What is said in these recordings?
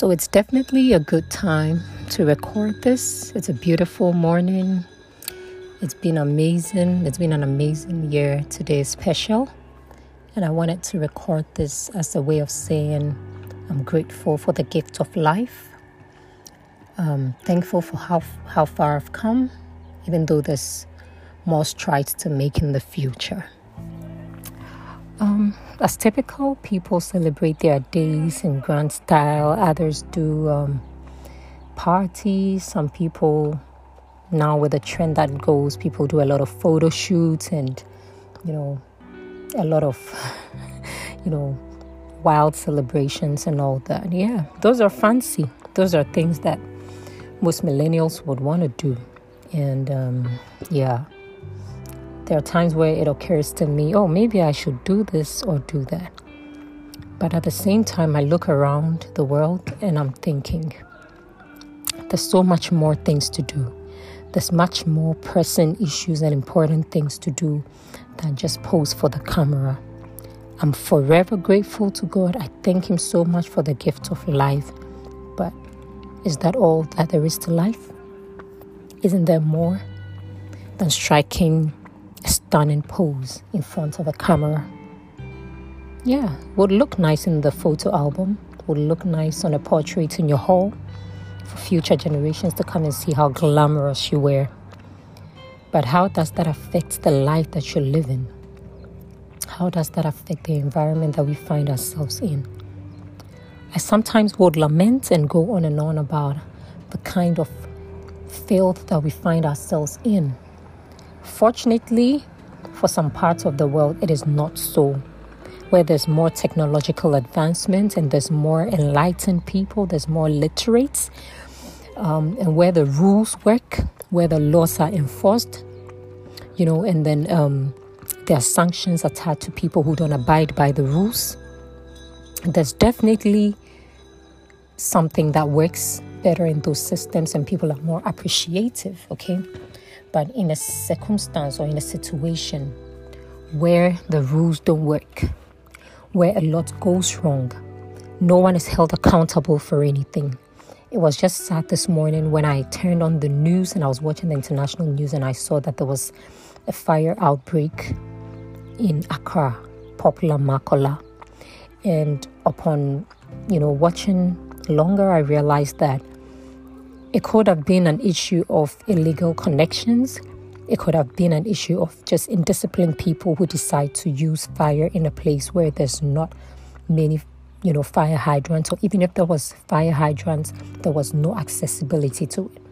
So it's definitely a good time to record this. It's a beautiful morning. It's been amazing. It's been an amazing year. Today is special. And I wanted to record this as a way of saying I'm grateful for the gift of life. I'm thankful for how, how far I've come, even though there's more strides to make in the future. Um, as typical, people celebrate their days in grand style. Others do um, parties. Some people, now with the trend that goes, people do a lot of photo shoots and, you know, a lot of, you know, wild celebrations and all that. Yeah, those are fancy. Those are things that most millennials would want to do. And um, yeah, there are times where it occurs to me, oh, maybe I should do this or do that. But at the same time, I look around the world and I'm thinking, there's so much more things to do. There's much more pressing issues and important things to do than just pose for the camera. I'm forever grateful to God. I thank Him so much for the gift of life. But is that all that there is to life? Isn't there more than striking stunning pose in front of a camera. Yeah, would look nice in the photo album, would look nice on a portrait in your hall for future generations to come and see how glamorous you were. But how does that affect the life that you're living? How does that affect the environment that we find ourselves in? I sometimes would lament and go on and on about the kind of filth that we find ourselves in Fortunately, for some parts of the world, it is not so. Where there's more technological advancement and there's more enlightened people, there's more literates, um, and where the rules work, where the laws are enforced, you know, and then um, there are sanctions attached to people who don't abide by the rules. There's definitely something that works better in those systems, and people are more appreciative, okay? But in a circumstance or in a situation where the rules don't work, where a lot goes wrong, no one is held accountable for anything. It was just sad this morning when I turned on the news and I was watching the international news and I saw that there was a fire outbreak in Accra, popular Makola. And upon, you know, watching longer, I realized that it could have been an issue of illegal connections. It could have been an issue of just indisciplined people who decide to use fire in a place where there's not many, you know, fire hydrants, or even if there was fire hydrants, there was no accessibility to it.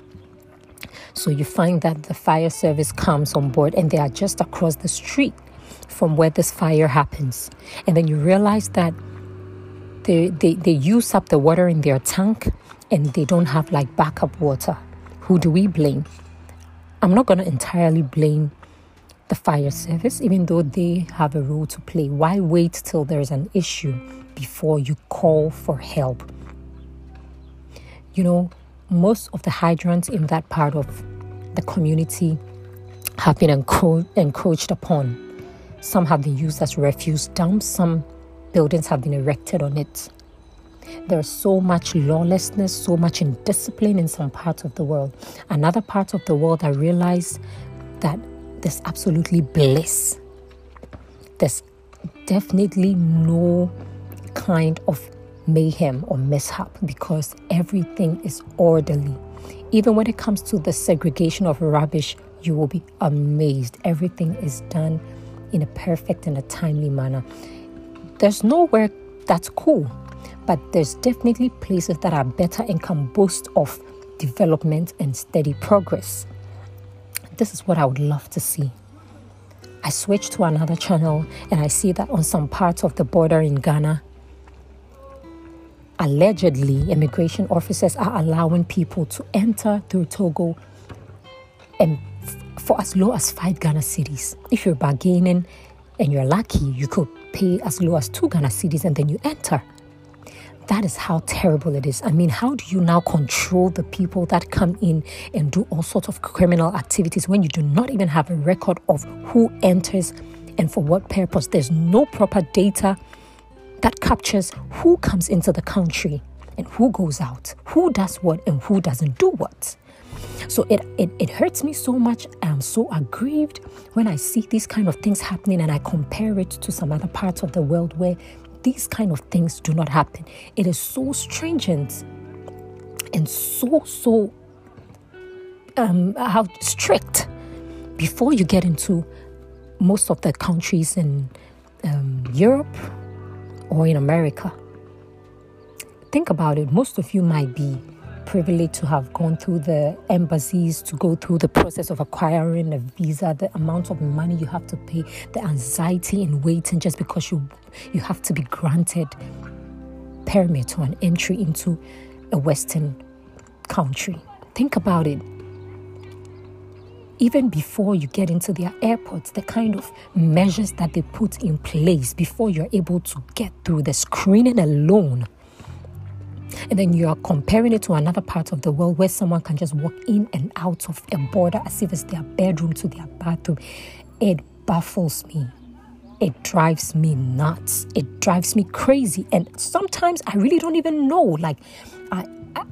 So you find that the fire service comes on board and they are just across the street from where this fire happens. And then you realize that they, they, they use up the water in their tank and they don't have like backup water. Who do we blame? I'm not going to entirely blame the fire service, even though they have a role to play. Why wait till there's an issue before you call for help? You know, most of the hydrants in that part of the community have been encro- encroached upon. Some have been used as refuse dumps, some buildings have been erected on it. There's so much lawlessness, so much indiscipline in some parts of the world. Another part of the world, I realize that there's absolutely bliss. There's definitely no kind of mayhem or mishap because everything is orderly. Even when it comes to the segregation of rubbish, you will be amazed. Everything is done in a perfect and a timely manner. There's nowhere that's cool but there's definitely places that are better and can boast of development and steady progress. This is what I would love to see. I switch to another channel and I see that on some parts of the border in Ghana, allegedly immigration officers are allowing people to enter through Togo and for as low as five Ghana cedis. If you're bargaining and you're lucky, you could pay as low as two Ghana cedis and then you enter. That is how terrible it is. I mean, how do you now control the people that come in and do all sorts of criminal activities when you do not even have a record of who enters and for what purpose? There's no proper data that captures who comes into the country and who goes out, who does what and who doesn't do what. So it, it, it hurts me so much. I'm so aggrieved when I see these kind of things happening and I compare it to some other parts of the world where these kind of things do not happen. It is so stringent and so, so um, how strict before you get into most of the countries in um, Europe or in America. Think about it. Most of you might be privileged to have gone through the embassies to go through the process of acquiring a visa, the amount of money you have to pay, the anxiety in waiting just because you you have to be granted permit or an entry into a Western country. Think about it even before you get into their airports, the kind of measures that they put in place before you're able to get through the screening alone. And then you are comparing it to another part of the world where someone can just walk in and out of a border as if it's their bedroom to their bathroom. It baffles me. It drives me nuts. It drives me crazy. And sometimes I really don't even know. Like, I, I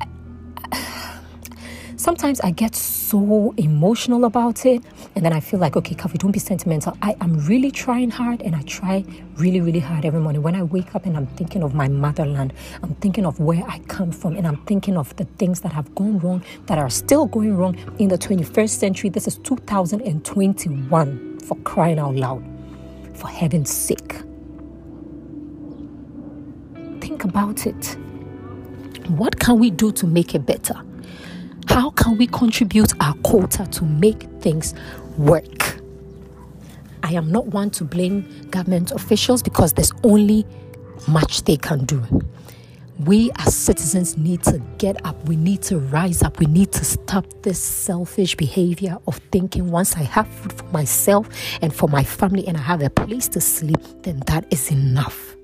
sometimes I get so emotional about it, and then I feel like, okay, Coffee, don't be sentimental. I am really trying hard, and I try really, really hard every morning. When I wake up and I'm thinking of my motherland, I'm thinking of where I come from, and I'm thinking of the things that have gone wrong, that are still going wrong in the 21st century. This is 2021 for crying out loud, for heaven's sake. Think about it. What can we do to make it better? How can we contribute our quota to make things work? I am not one to blame government officials because there's only much they can do. We as citizens need to get up. We need to rise up. We need to stop this selfish behavior of thinking once I have food for myself and for my family and I have a place to sleep, then that is enough.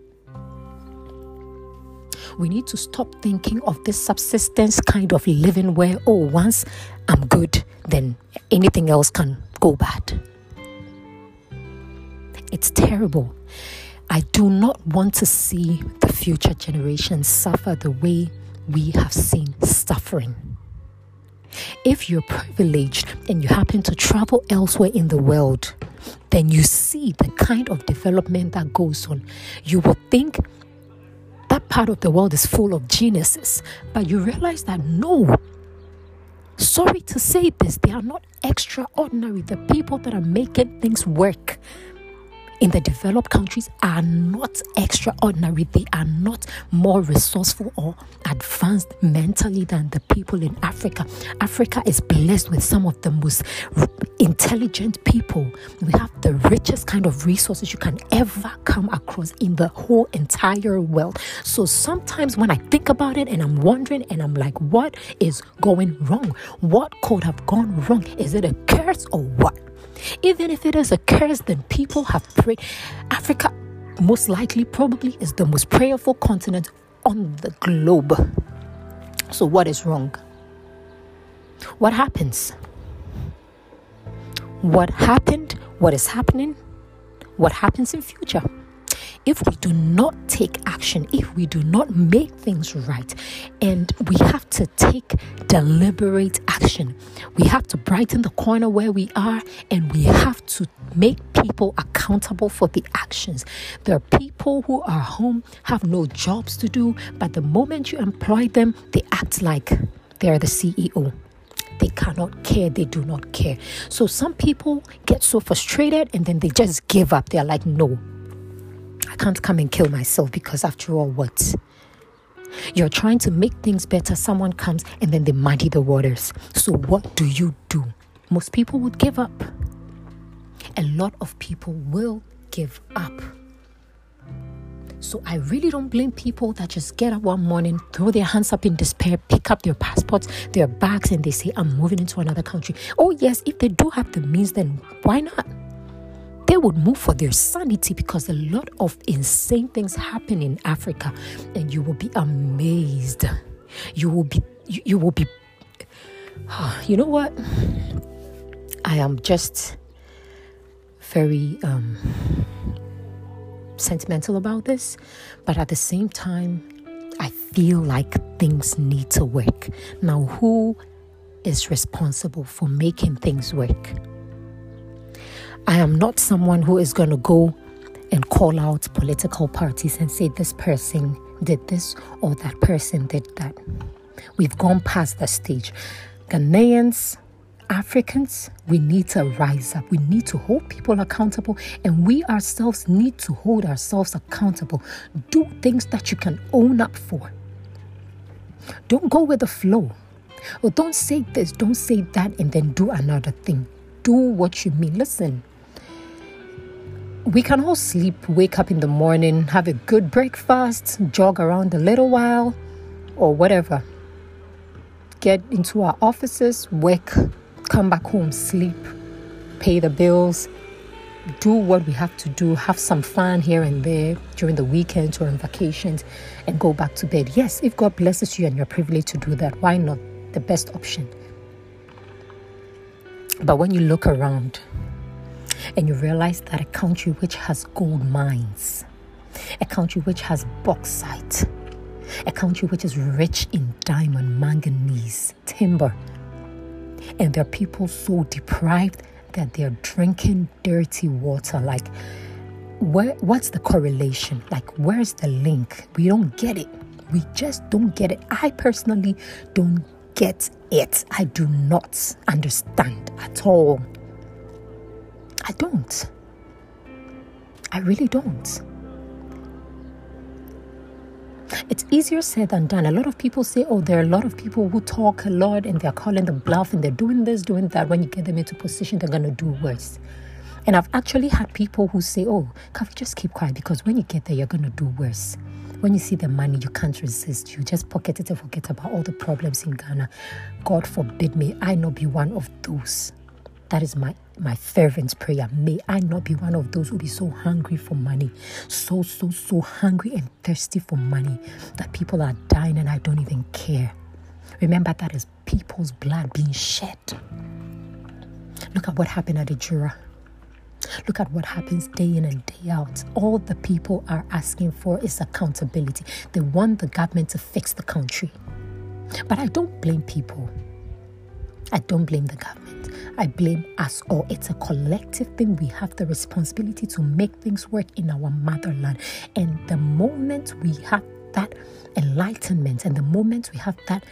We need to stop thinking of this subsistence kind of living where, oh, once I'm good, then anything else can go bad. It's terrible. I do not want to see the future generations suffer the way we have seen suffering. If you're privileged and you happen to travel elsewhere in the world, then you see the kind of development that goes on. You will think part of the world is full of geniuses, but you realize that no, sorry to say this, they are not extraordinary. The people that are making things work in the developed countries are not extraordinary. They are not more resourceful or advanced mentally than the people in Africa. Africa is blessed with some of the most intelligent people. We have the richest kind of resources you can ever come across in the whole entire world. So sometimes when I think about it and I'm wondering and I'm like, what is going wrong? What could have gone wrong? Is it a curse or what? Even if it is a curse, then people have prayed. Africa, most likely, probably is the most prayerful continent on the globe. So, what is wrong? What happens? What happened? What is happening? What happens in future? If we do not take action, if we do not make things right, and we have to take deliberate action, we have to brighten the corner where we are, and we have to make people accountable for the actions. There are people who are home, have no jobs to do, but the moment you employ them, they act like they're the CEO they cannot care. They do not care. So some people get so frustrated and then they just give up. They're like no I can't come and kill myself because, after all, what? You're trying to make things better, someone comes and then they muddy the waters. So, what do you do? Most people would give up. A lot of people will give up. So I really don't blame people that just get up one morning, throw their hands up in despair, pick up their passports, their bags, and they say, I'm moving into another country. Oh, yes, if they do have the means, then why not? They would move for their sanity because a lot of insane things happen in Africa and you will be amazed. You will be, you, you will be, you know what? I am just very um, sentimental about this, but at the same time, I feel like things need to work. Now, who is responsible for making things work? I am not someone who is going to go and call out political parties and say this person did this or that person did that. We've gone past that stage. Ghanaians, Africans, we need to rise up. We need to hold people accountable, and we ourselves need to hold ourselves accountable. Do things that you can own up for. Don't go with the flow. Or don't say this, don't say that, and then do another thing. Do what you mean. Listen, we can all sleep, wake up in the morning, have a good breakfast, jog around a little while, or whatever. Get into our offices, work, come back home, sleep, pay the bills, do what we have to do, have some fun here and there during the weekends or on vacations, and go back to bed. Yes, if God blesses you and you're privileged to do that, why not? The best option. But when you look around, and you realize that a country which has gold mines, a country which has bauxite, a country which is rich in diamond, manganese, timber, and there are people so deprived that they're drinking dirty water. Like, where, what's the correlation? Like, where's the link? We don't get it. We just don't get it. I personally don't get it. I do not understand at all. I don't. I really don't. It's easier said than done. A lot of people say, oh, there are a lot of people who talk a lot and they're calling the bluff and they're doing this, doing that. When you get them into position, they're going to do worse. And I've actually had people who say, oh, can we just keep quiet? Because when you get there, you're going to do worse. When you see the money, you can't resist. You just pocket it and forget about all the problems in Ghana. God forbid may I not be one of those. That is my my fervent prayer. May I not be one of those who be so hungry for money, so, so, so hungry and thirsty for money that people are dying and I don't even care. Remember, that is people's blood being shed. Look at what happened at Ejura. Look at what happens day in and day out. All the people are asking for is accountability. They want the government to fix the country. But I don't blame people. I don't blame the government. I blame us all. It's a collective thing. We have the responsibility to make things work in our motherland. And the moment we have that enlightenment and the moment we have that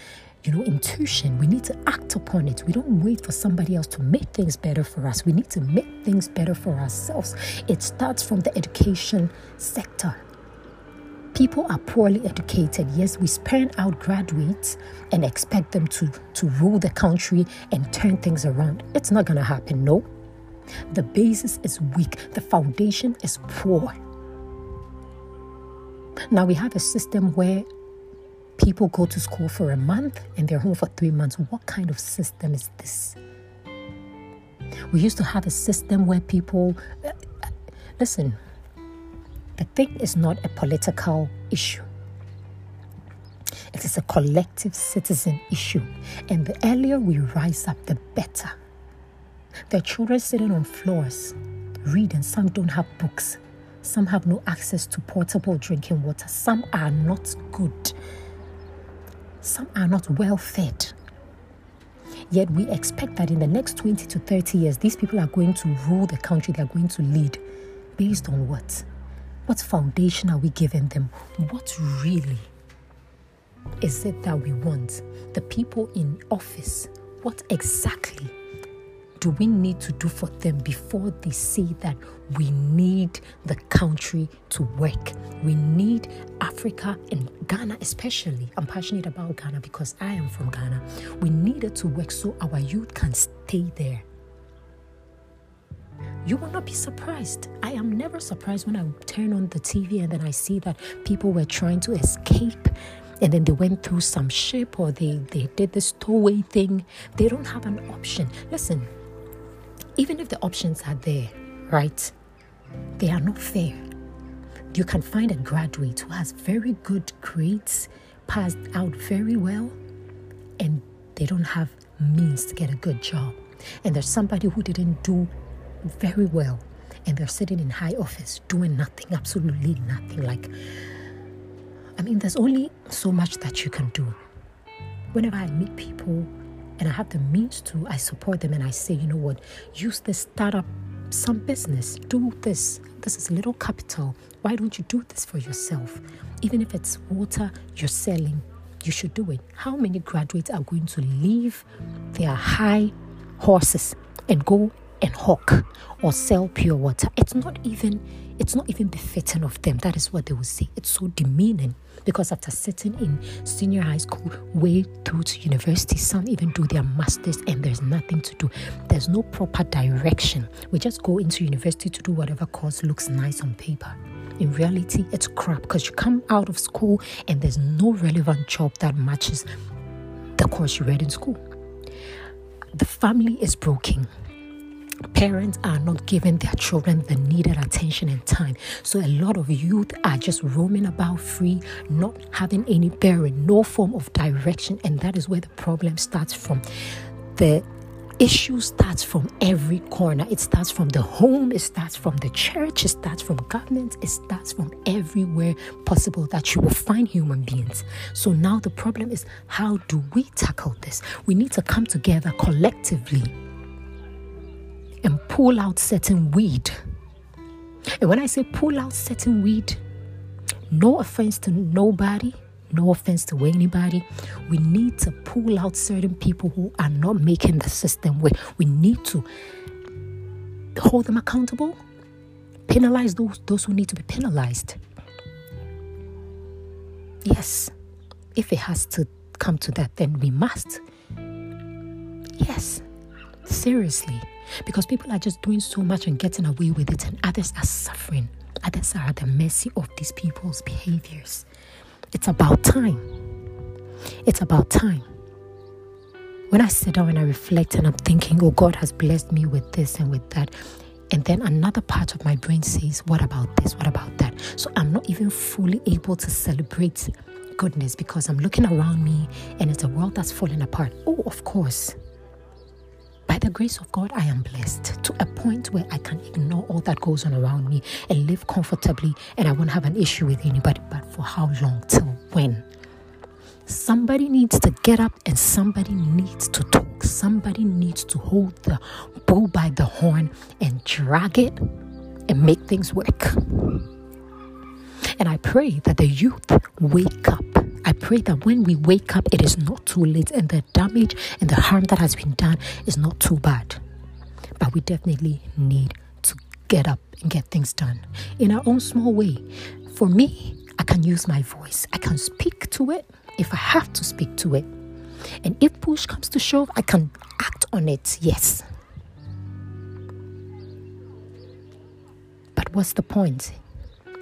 you know, intuition. We need to act upon it. We don't wait for somebody else to make things better for us. We need to make things better for ourselves. It starts from the education sector. People are poorly educated. Yes, we spend out graduates and expect them to, to rule the country and turn things around. It's not going to happen, no. The basis is weak, the foundation is poor. Now we have a system where people go to school for a month and they're home for three months. What kind of system is this? We used to have a system where people, uh, listen, the thing is not a political issue. It is a collective citizen issue. And the earlier we rise up, the better. There are children sitting on floors, reading. Some don't have books. Some have no access to portable drinking water. Some are not good. Some are not well fed. Yet we expect that in the next 20 to 30 years, these people are going to rule the country, they're going to lead. Based on what? What foundation are we giving them? What really is it that we want? The people in office, what exactly do we need to do for them before they say that we need the country to work? We need Africa and Ghana, especially. I'm passionate about Ghana because I am from Ghana. We need it to work so our youth can stay there you will not be surprised. I am never surprised when I turn on the TV and then I see that people were trying to escape and then they went through some ship or they, they did this stowaway thing. They don't have an option. Listen, even if the options are there, right, they are not fair. You can find a graduate who has very good grades, passed out very well, and they don't have means to get a good job. And there's somebody who didn't do very well and they're sitting in high office doing nothing, absolutely nothing. Like, I mean, there's only so much that you can do. Whenever I meet people and I have the means to, I support them and I say, you know what, use this startup some business. Do this. This is a little capital. Why don't you do this for yourself? Even if it's water you're selling, you should do it. How many graduates are going to leave their high horses and go and hawk or sell pure water? It's not even it's not even befitting of them. That is what they will say. It's so demeaning because after sitting in senior high school, way through to university, some even do their masters and there's nothing to do. There's no proper direction. We just go into university to do whatever course looks nice on paper. In reality, it's crap because you come out of school and there's no relevant job that matches the course you read in school. The family is broken parents are not giving their children the needed attention and time. So a lot of youth are just roaming about free, not having any bearing, no form of direction, and that is where the problem starts from. The issue starts from every corner. It starts from the home, it starts from the church, it starts from government, it starts from everywhere possible that you will find human beings. So now the problem is how do we tackle this? We need to come together collectively and pull out certain weed. And when I say pull out certain weed, no offense to nobody, no offense to anybody, we need to pull out certain people who are not making the system work. We need to hold them accountable, penalize those, those who need to be penalized. Yes, if it has to come to that, then we must. Yes, seriously because people are just doing so much and getting away with it, and others are suffering. Others are at the mercy of these people's behaviors. It's about time. It's about time. When I sit down and I reflect and I'm thinking, oh, God has blessed me with this and with that. And then another part of my brain says, what about this? What about that? So I'm not even fully able to celebrate goodness because I'm looking around me and it's a world that's falling apart. Oh, of course. By the grace of God, I am blessed to a point where I can ignore all that goes on around me and live comfortably, and I won't have an issue with anybody. But for how long? Till when? Somebody needs to get up and somebody needs to talk. Somebody needs to hold the bull by the horn and drag it and make things work. And I pray that the youth wake up I pray that when we wake up, it is not too late and the damage and the harm that has been done is not too bad. But we definitely need to get up and get things done in our own small way. For me, I can use my voice, I can speak to it if I have to speak to it. And if push comes to shove, I can act on it, yes. But what's the point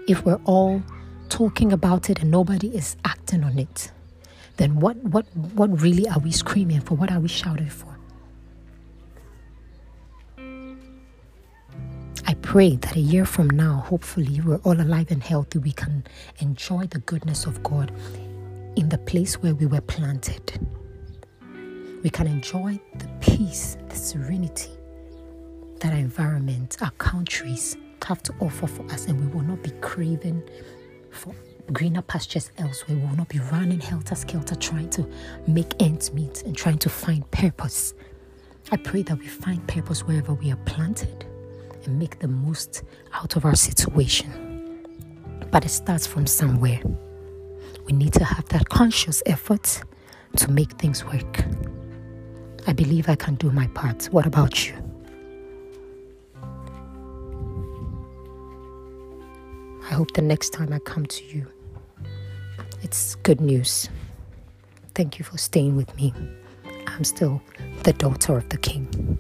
if we're all talking about it and nobody is acting on it, then what, what, what really are we screaming for? What are we shouting for? I pray that a year from now, hopefully, we're all alive and healthy. We can enjoy the goodness of God in the place where we were planted. We can enjoy the peace, the serenity that our environment, our countries have to offer for us, and we will not be craving for greener pastures elsewhere. We will not be running helter skelter trying to make ends meet and trying to find purpose. I pray that we find purpose wherever we are planted and make the most out of our situation. But it starts from somewhere. We need to have that conscious effort to make things work. I believe I can do my part. What about you? I hope the next time I come to you, it's good news. Thank you for staying with me. I'm still the daughter of the king.